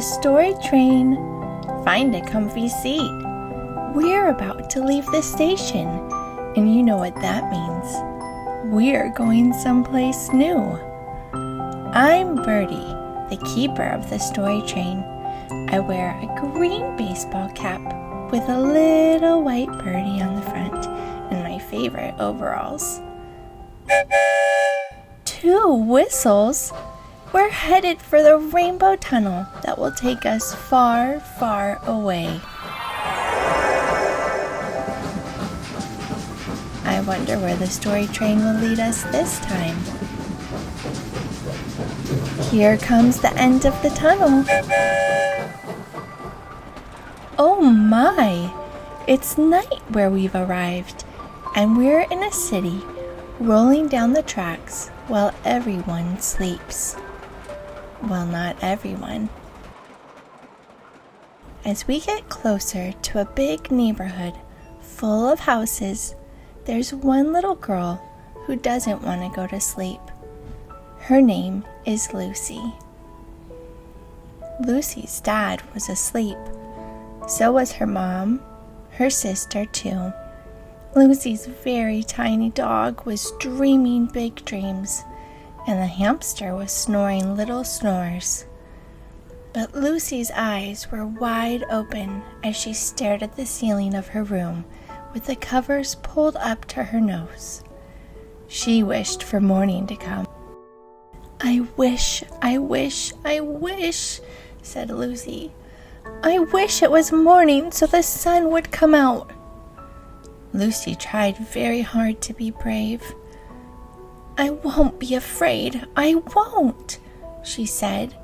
the story train. Find a comfy seat. We're about to leave the station, and you know what that means. We're going someplace new. I'm Birdie, the keeper of the story train. I wear a green baseball cap with a little white birdie on the front and my favorite overalls. Two whistles? We're headed for the rainbow tunnel that will take us far, far away. I wonder where the story train will lead us this time. Here comes the end of the tunnel. Oh my! It's night where we've arrived, and we're in a city rolling down the tracks while everyone sleeps. Well, not everyone. As we get closer to a big neighborhood full of houses, there's one little girl who doesn't want to go to sleep. Her name is Lucy. Lucy's dad was asleep. So was her mom, her sister, too. Lucy's very tiny dog was dreaming big dreams and the hamster was snoring little snores. But Lucy's eyes were wide open as she stared at the ceiling of her room with the covers pulled up to her nose. She wished for morning to come. I wish, I wish, I wish, said Lucy. I wish it was morning so the sun would come out. Lucy tried very hard to be brave. I won't be afraid. I won't, she said.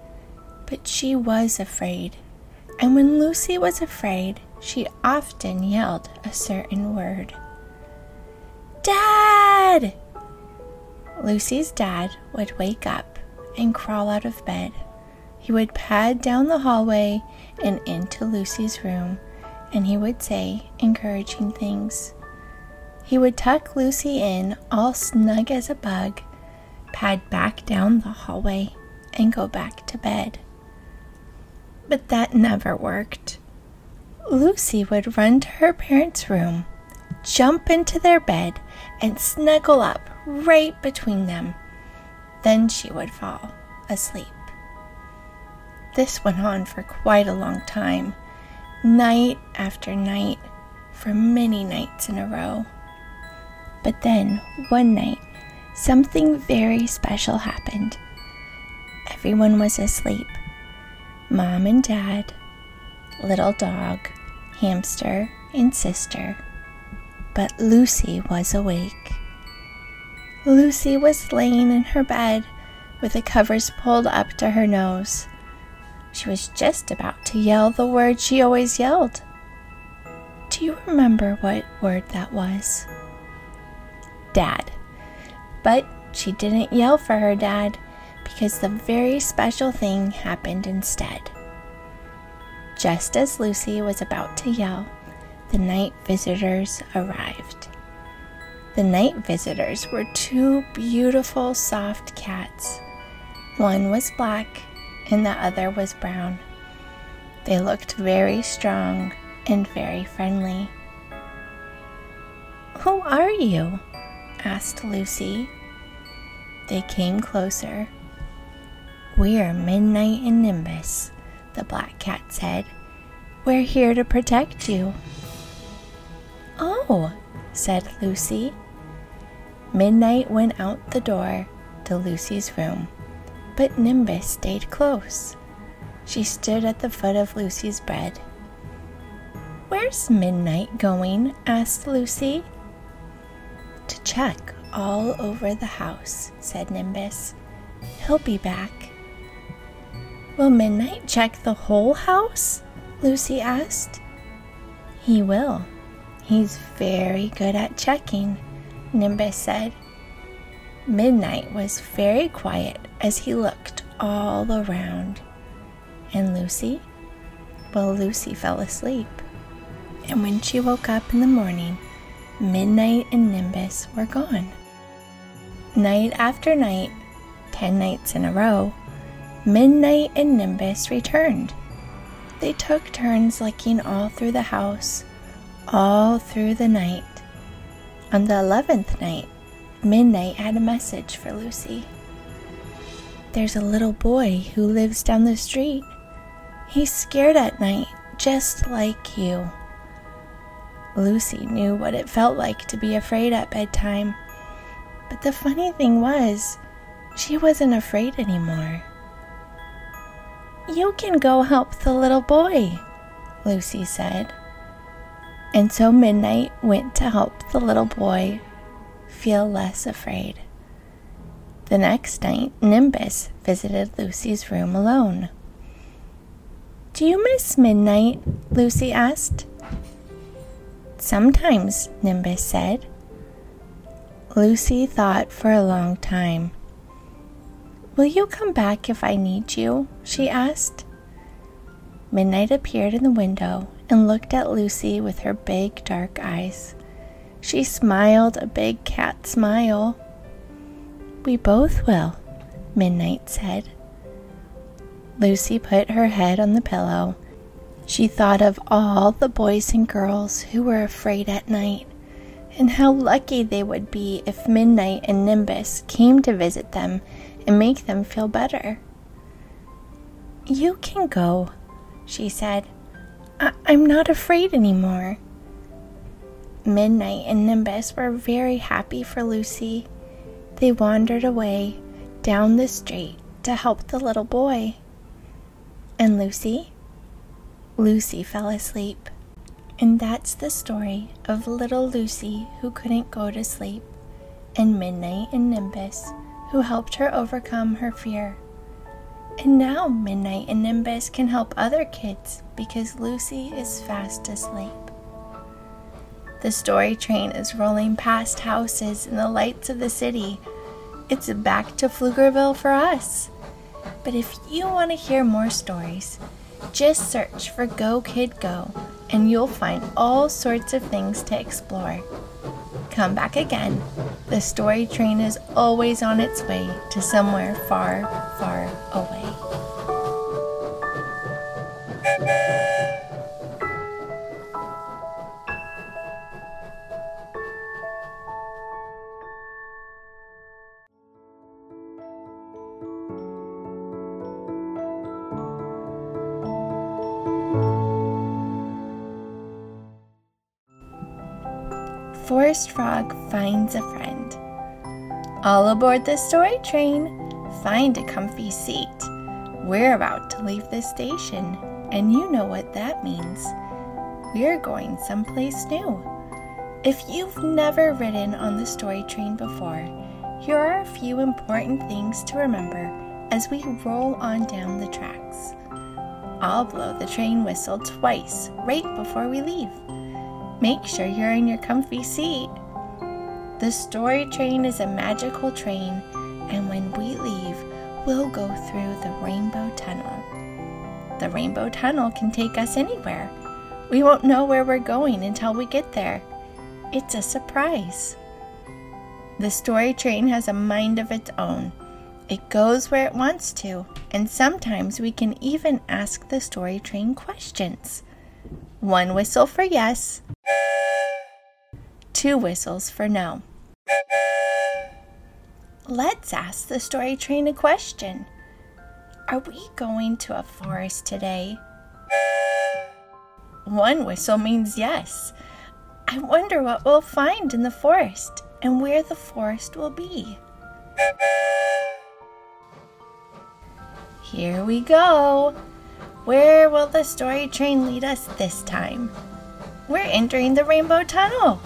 But she was afraid. And when Lucy was afraid, she often yelled a certain word Dad! Lucy's dad would wake up and crawl out of bed. He would pad down the hallway and into Lucy's room, and he would say encouraging things. He would tuck Lucy in, all snug as a bug, pad back down the hallway, and go back to bed. But that never worked. Lucy would run to her parents' room, jump into their bed, and snuggle up right between them. Then she would fall asleep. This went on for quite a long time, night after night, for many nights in a row. But then, one night, something very special happened. Everyone was asleep mom and dad, little dog, hamster, and sister. But Lucy was awake. Lucy was laying in her bed with the covers pulled up to her nose. She was just about to yell the word she always yelled. Do you remember what word that was? Dad. But she didn't yell for her dad because the very special thing happened instead. Just as Lucy was about to yell, the night visitors arrived. The night visitors were two beautiful, soft cats. One was black and the other was brown. They looked very strong and very friendly. Who are you? Asked Lucy. They came closer. We're Midnight and Nimbus, the black cat said. We're here to protect you. Oh, said Lucy. Midnight went out the door to Lucy's room, but Nimbus stayed close. She stood at the foot of Lucy's bed. Where's Midnight going? asked Lucy. To check all over the house, said Nimbus. He'll be back. Will Midnight check the whole house? Lucy asked. He will. He's very good at checking, Nimbus said. Midnight was very quiet as he looked all around. And Lucy? Well, Lucy fell asleep. And when she woke up in the morning, Midnight and Nimbus were gone. Night after night, ten nights in a row, Midnight and Nimbus returned. They took turns looking all through the house, all through the night. On the eleventh night, Midnight had a message for Lucy. There's a little boy who lives down the street. He's scared at night, just like you. Lucy knew what it felt like to be afraid at bedtime. But the funny thing was, she wasn't afraid anymore. You can go help the little boy, Lucy said. And so Midnight went to help the little boy feel less afraid. The next night, Nimbus visited Lucy's room alone. Do you miss midnight? Lucy asked. Sometimes, Nimbus said. Lucy thought for a long time. Will you come back if I need you? she asked. Midnight appeared in the window and looked at Lucy with her big dark eyes. She smiled a big cat smile. We both will, Midnight said. Lucy put her head on the pillow she thought of all the boys and girls who were afraid at night and how lucky they would be if Midnight and Nimbus came to visit them and make them feel better. You can go, she said. I- am not afraid anymore. Midnight and Nimbus were very happy for Lucy. They wandered away down the street to help the little boy. And Lucy? Lucy fell asleep. And that's the story of little Lucy who couldn't go to sleep, and Midnight and Nimbus who helped her overcome her fear. And now Midnight and Nimbus can help other kids because Lucy is fast asleep. The story train is rolling past houses and the lights of the city. It's back to Pflugerville for us. But if you want to hear more stories, just search for Go Kid Go and you'll find all sorts of things to explore. Come back again. The story train is always on its way to somewhere far, far Forest Frog finds a friend. All aboard the story train, find a comfy seat. We're about to leave the station, and you know what that means. We're going someplace new. If you've never ridden on the story train before, here are a few important things to remember as we roll on down the tracks. I'll blow the train whistle twice right before we leave. Make sure you're in your comfy seat. The story train is a magical train, and when we leave, we'll go through the Rainbow Tunnel. The Rainbow Tunnel can take us anywhere. We won't know where we're going until we get there. It's a surprise. The story train has a mind of its own. It goes where it wants to, and sometimes we can even ask the story train questions. One whistle for yes, two whistles for no. Let's ask the story train a question. Are we going to a forest today? One whistle means yes. I wonder what we'll find in the forest and where the forest will be. Here we go. Where will the story train lead us this time? We're entering the Rainbow Tunnel.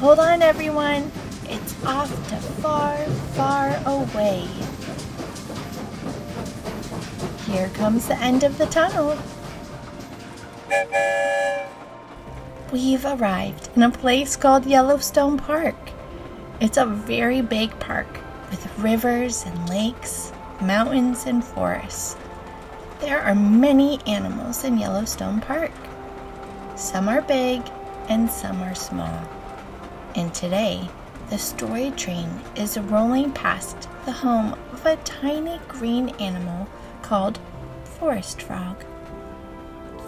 Hold on, everyone. It's off to far, far away. Here comes the end of the tunnel. We've arrived in a place called Yellowstone Park. It's a very big park rivers and lakes, mountains and forests. There are many animals in Yellowstone Park. Some are big and some are small and today the story train is rolling past the home of a tiny green animal called Forest Frog.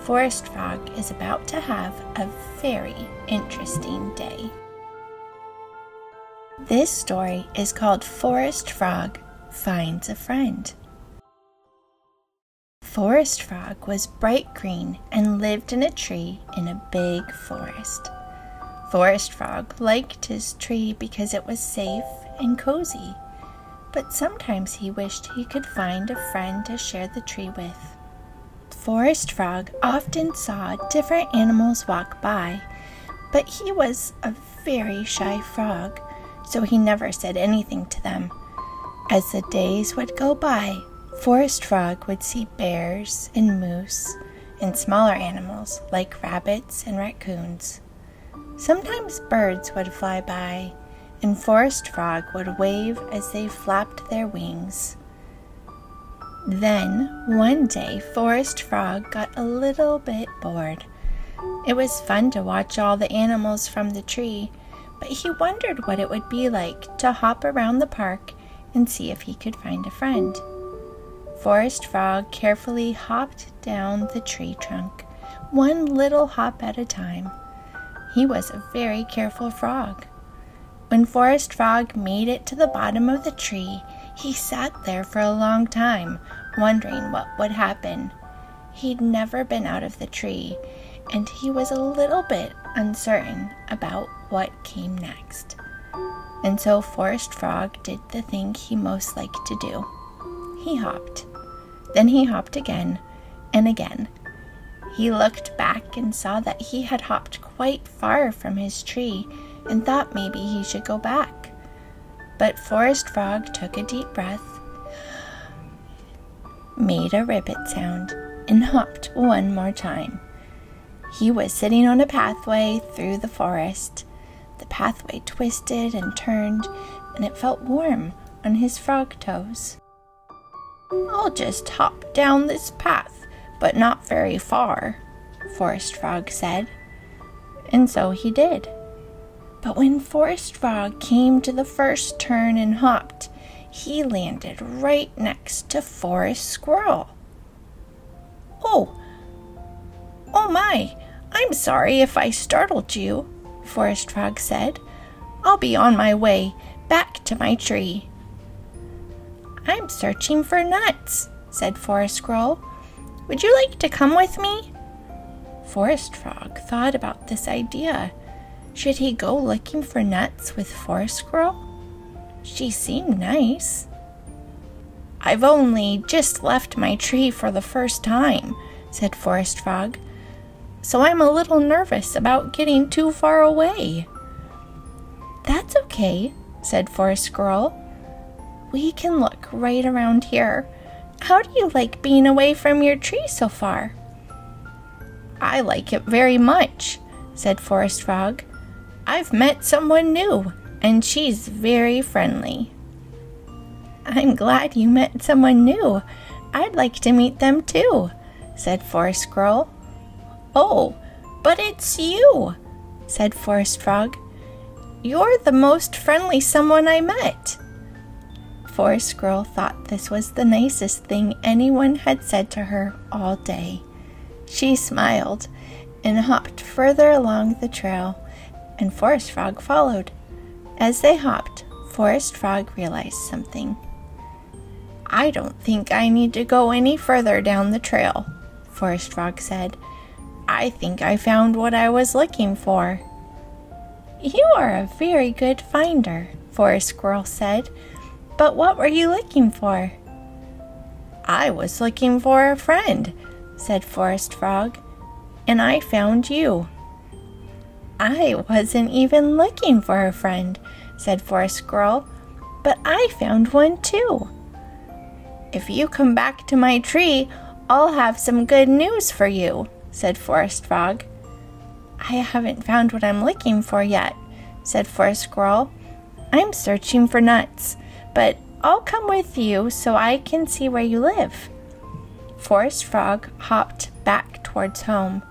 Forest Frog is about to have a very interesting day. This story is called Forest Frog Finds a Friend. Forest Frog was bright green and lived in a tree in a big forest. Forest Frog liked his tree because it was safe and cozy, but sometimes he wished he could find a friend to share the tree with. Forest Frog often saw different animals walk by, but he was a very shy frog, so he never said anything to them. As the days would go by, Forest Frog would see bears and moose and smaller animals like rabbits and raccoons. Sometimes birds would fly by, and Forest Frog would wave as they flapped their wings. Then, one day, Forest Frog got a little bit bored. It was fun to watch all the animals from the tree, but he wondered what it would be like to hop around the park and see if he could find a friend. Forest Frog carefully hopped down the tree trunk, one little hop at a time. He was a very careful frog. When Forest Frog made it to the bottom of the tree, he sat there for a long time, wondering what would happen. He'd never been out of the tree, and he was a little bit uncertain about what came next. And so Forest Frog did the thing he most liked to do he hopped. Then he hopped again and again he looked back and saw that he had hopped quite far from his tree and thought maybe he should go back. But Forest Frog took a deep breath, made a ribbit sound, and hopped one more time. He was sitting on a pathway through the forest. The pathway twisted and turned, and it felt warm on his frog toes. I'll just hop down this path but not very far, Forest Frog said. And so he did. But when Forest Frog came to the first turn and hopped, he landed right next to Forest Squirrel. Oh, oh my, I'm sorry if I startled you, Forest Frog said. I'll be on my way back to my tree. I'm searching for nuts, said Forest Squirrel. Would you like to come with me? Forest Frog thought about this idea. Should he go looking for nuts with Forest Squirrel? She seemed nice. I've only just left my tree for the first time, said Forest Frog, so I'm a little nervous about getting too far away. That's okay, said Forest Squirrel. We can look right around here. How do you like being away from your tree so far? I like it very much, said Forest Frog. I've met someone new, and she's very friendly. I'm glad you met someone new. I'd like to meet them too, said Forest Squirrel. Oh, but it's you, said Forest Frog. You're the most friendly someone I met. Forest Squirrel thought this was the nicest thing anyone had said to her all day. She smiled and hopped further along the trail, and Forest Frog followed. As they hopped, Forest Frog realized something. I don't think I need to go any further down the trail, Forest Frog said. I think I found what I was looking for. You are a very good finder, Forest Squirrel said. But what were you looking for? I was looking for a friend, said Forest Frog, and I found you. I wasn't even looking for a friend, said Forest Squirrel, but I found one too. If you come back to my tree, I'll have some good news for you, said Forest Frog. I haven't found what I'm looking for yet, said Forest Squirrel. I'm searching for nuts but I'll come with you so I can see where you live. Forest Frog hopped back towards home.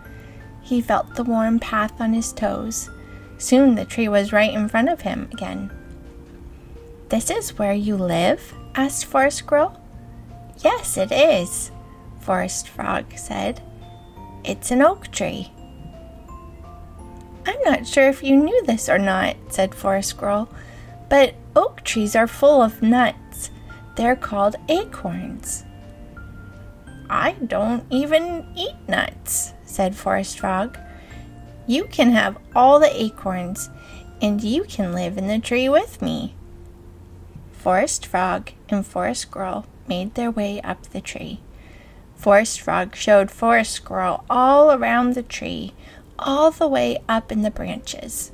He felt the warm path on his toes. Soon the tree was right in front of him again. This is where you live? asked Forest Squirrel. Yes, it is, Forest Frog said. It's an oak tree. I'm not sure if you knew this or not, said Forest Squirrel, but oak trees are full of nuts. They're called acorns. I don't even eat nuts, said Forest Frog. You can have all the acorns, and you can live in the tree with me. Forest Frog and Forest Squirrel made their way up the tree. Forest Frog showed Forest Squirrel all around the tree, all the way up in the branches.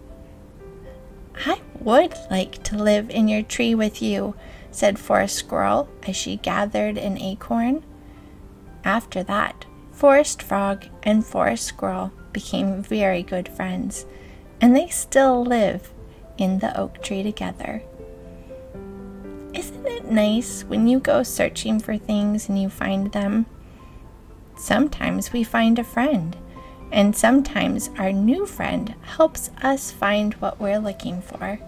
I would like to live in your tree with you, said Forest Squirrel as she gathered an acorn. After that, Forest Frog and Forest Squirrel became very good friends, and they still live in the oak tree together. Isn't it nice when you go searching for things and you find them? Sometimes we find a friend, and sometimes our new friend helps us find what we're looking for.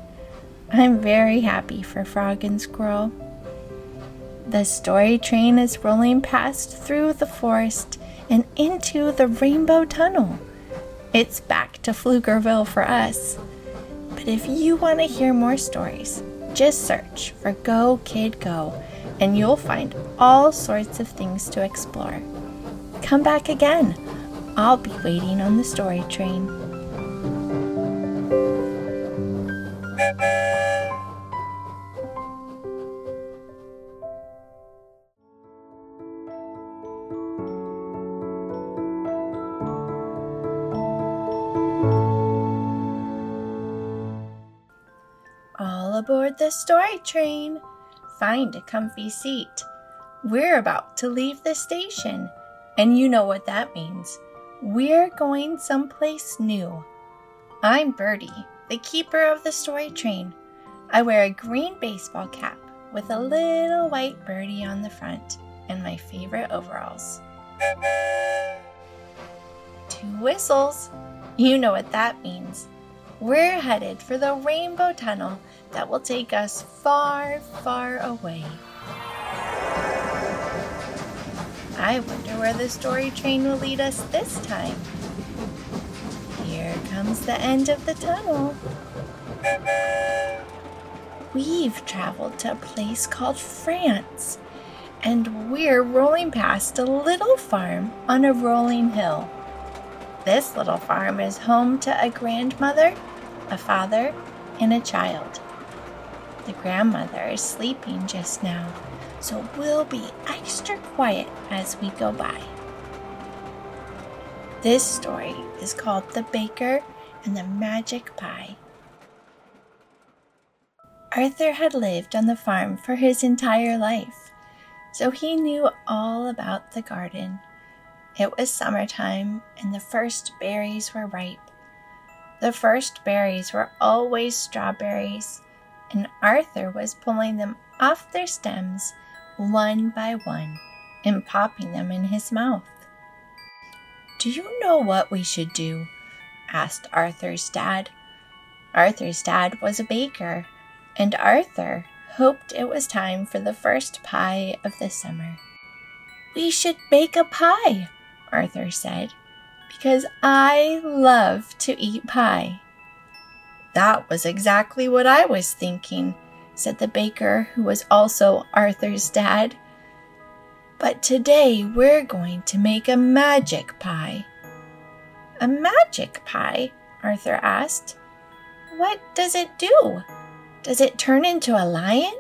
I'm very happy for Frog and Squirrel. The story train is rolling past through the forest and into the Rainbow Tunnel. It's back to Pflugerville for us. But if you want to hear more stories, just search for Go Kid Go and you'll find all sorts of things to explore. Come back again. I'll be waiting on the story train. All aboard the story train. Find a comfy seat. We're about to leave the station, and you know what that means. We're going someplace new. I'm Birdie, the keeper of the story train. I wear a green baseball cap with a little white birdie on the front and my favorite overalls. Two whistles. You know what that means. We're headed for the Rainbow Tunnel that will take us far, far away. I wonder where the story train will lead us this time. Here comes the end of the tunnel. We've traveled to a place called France, and we're rolling past a little farm on a rolling hill. This little farm is home to a grandmother, a father, and a child. The grandmother is sleeping just now, so we'll be extra quiet as we go by. This story is called The Baker and the Magic Pie. Arthur had lived on the farm for his entire life, so he knew all about the garden. It was summertime, and the first berries were ripe. The first berries were always strawberries, and Arthur was pulling them off their stems one by one and popping them in his mouth. Do you know what we should do? asked Arthur's dad. Arthur's dad was a baker, and Arthur hoped it was time for the first pie of the summer. We should bake a pie, Arthur said, because I love to eat pie. That was exactly what I was thinking, said the baker, who was also Arthur's dad. But today we're going to make a magic pie. A magic pie? Arthur asked. What does it do? Does it turn into a lion?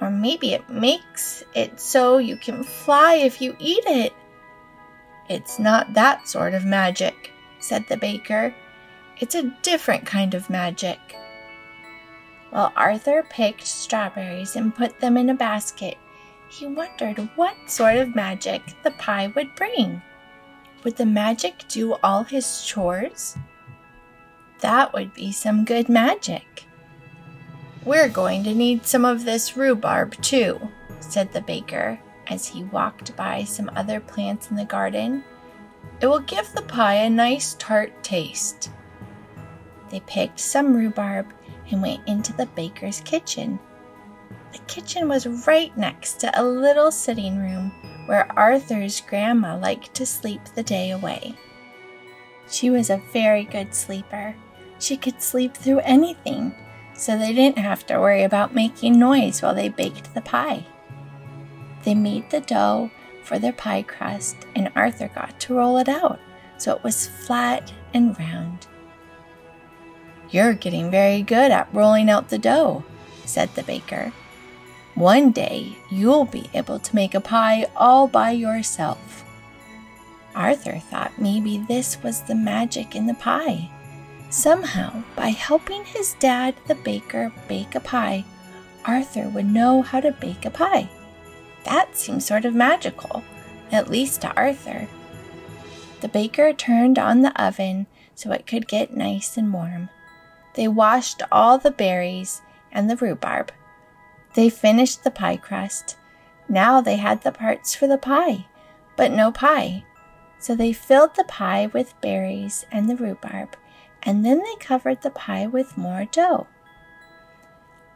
Or maybe it makes it so you can fly if you eat it. It's not that sort of magic, said the baker. It's a different kind of magic. While Arthur picked strawberries and put them in a basket, he wondered what sort of magic the pie would bring. Would the magic do all his chores? That would be some good magic. We're going to need some of this rhubarb too, said the baker as he walked by some other plants in the garden. It will give the pie a nice tart taste. They picked some rhubarb and went into the baker's kitchen. the kitchen was right next to a little sitting room where Arthur's grandma liked to sleep the day away. She was a very good sleeper. She could sleep through anything, so they didn't have to worry about making noise while they baked the pie. They made the dough for their pie crust, and Arthur got to roll it out so it was flat and round. You're getting very good at rolling out the dough, said the baker. One day you'll be able to make a pie all by yourself. Arthur thought maybe this was the magic in the pie. Somehow, by helping his dad, the baker, bake a pie, Arthur would know how to bake a pie. That seemed sort of magical, at least to Arthur. The baker turned on the oven so it could get nice and warm. They washed all the berries and the rhubarb. They finished the pie crust. Now they had the parts for the pie, but no pie. So they filled the pie with berries and the rhubarb, and then they covered the pie with more dough.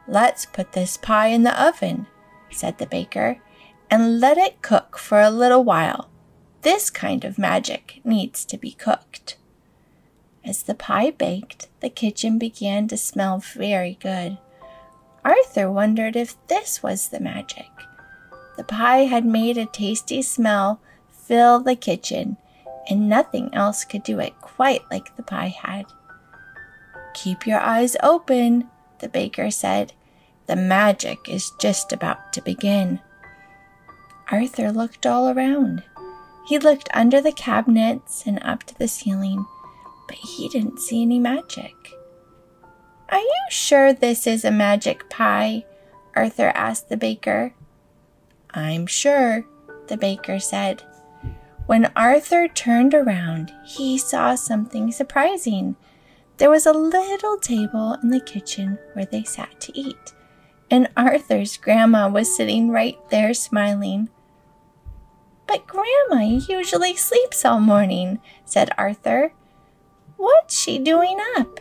Let's put this pie in the oven, said the baker, and let it cook for a little while. This kind of magic needs to be cooked. As the pie baked, the kitchen began to smell very good. Arthur wondered if this was the magic. The pie had made a tasty smell fill the kitchen, and nothing else could do it quite like the pie had. Keep your eyes open, the baker said. The magic is just about to begin. Arthur looked all around. He looked under the cabinets and up to the ceiling, but he didn't see any magic. Are you sure this is a magic pie? Arthur asked the baker. I'm sure, the baker said. When Arthur turned around, he saw something surprising. There was a little table in the kitchen where they sat to eat, and Arthur's grandma was sitting right there smiling. But Grandma usually sleeps all morning, said Arthur. What's she doing up?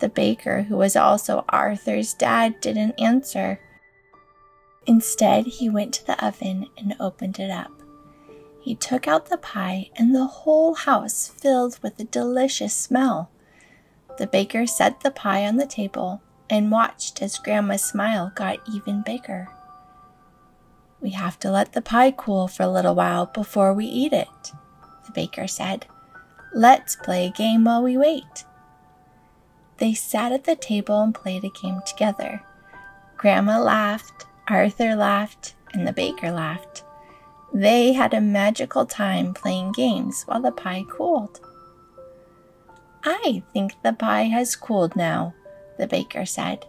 The baker, who was also Arthur's dad, didn't answer. Instead, he went to the oven and opened it up. He took out the pie, and the whole house filled with a delicious smell. The baker set the pie on the table and watched as Grandma's smile got even bigger. We have to let the pie cool for a little while before we eat it, the baker said. Let's play a game while we wait. They sat at the table and played a game together. Grandma laughed, Arthur laughed, and the baker laughed. They had a magical time playing games while the pie cooled. I think the pie has cooled now, the baker said.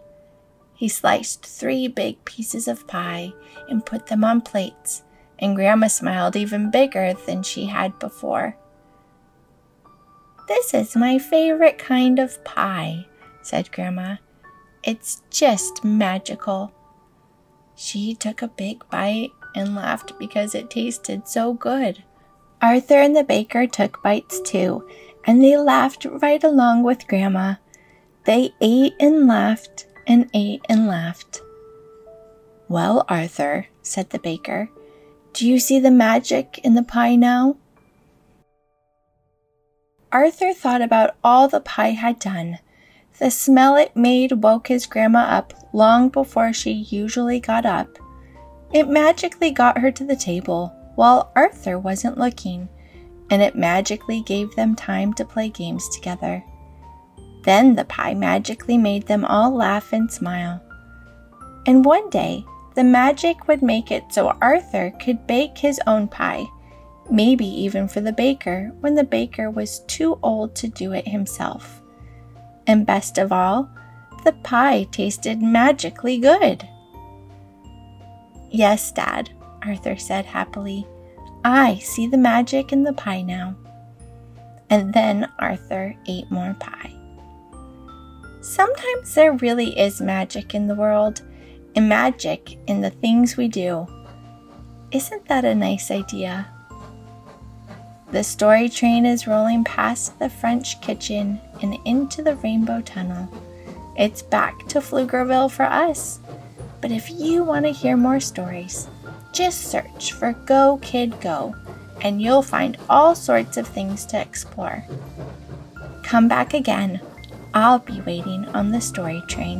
He sliced three big pieces of pie and put them on plates, and Grandma smiled even bigger than she had before. This is my favorite kind of pie, said Grandma. It's just magical. She took a big bite and laughed because it tasted so good. Arthur and the baker took bites too, and they laughed right along with Grandma. They ate and laughed and ate and laughed. Well, Arthur, said the baker, do you see the magic in the pie now? Arthur thought about all the pie had done. The smell it made woke his grandma up long before she usually got up. It magically got her to the table while Arthur wasn't looking, and it magically gave them time to play games together. Then the pie magically made them all laugh and smile. And one day, the magic would make it so Arthur could bake his own pie, maybe even for the baker when the baker was too old to do it himself. And best of all, the pie tasted magically good. Yes, Dad, Arthur said happily. I see the magic in the pie now. And then Arthur ate more pie. Sometimes there really is magic in the world, and magic in the things we do. Isn't that a nice idea? The story train is rolling past the French kitchen and into the rainbow tunnel. It's back to Pflugerville for us. But if you want to hear more stories, just search for Go Kid Go and you'll find all sorts of things to explore. Come back again. I'll be waiting on the story train.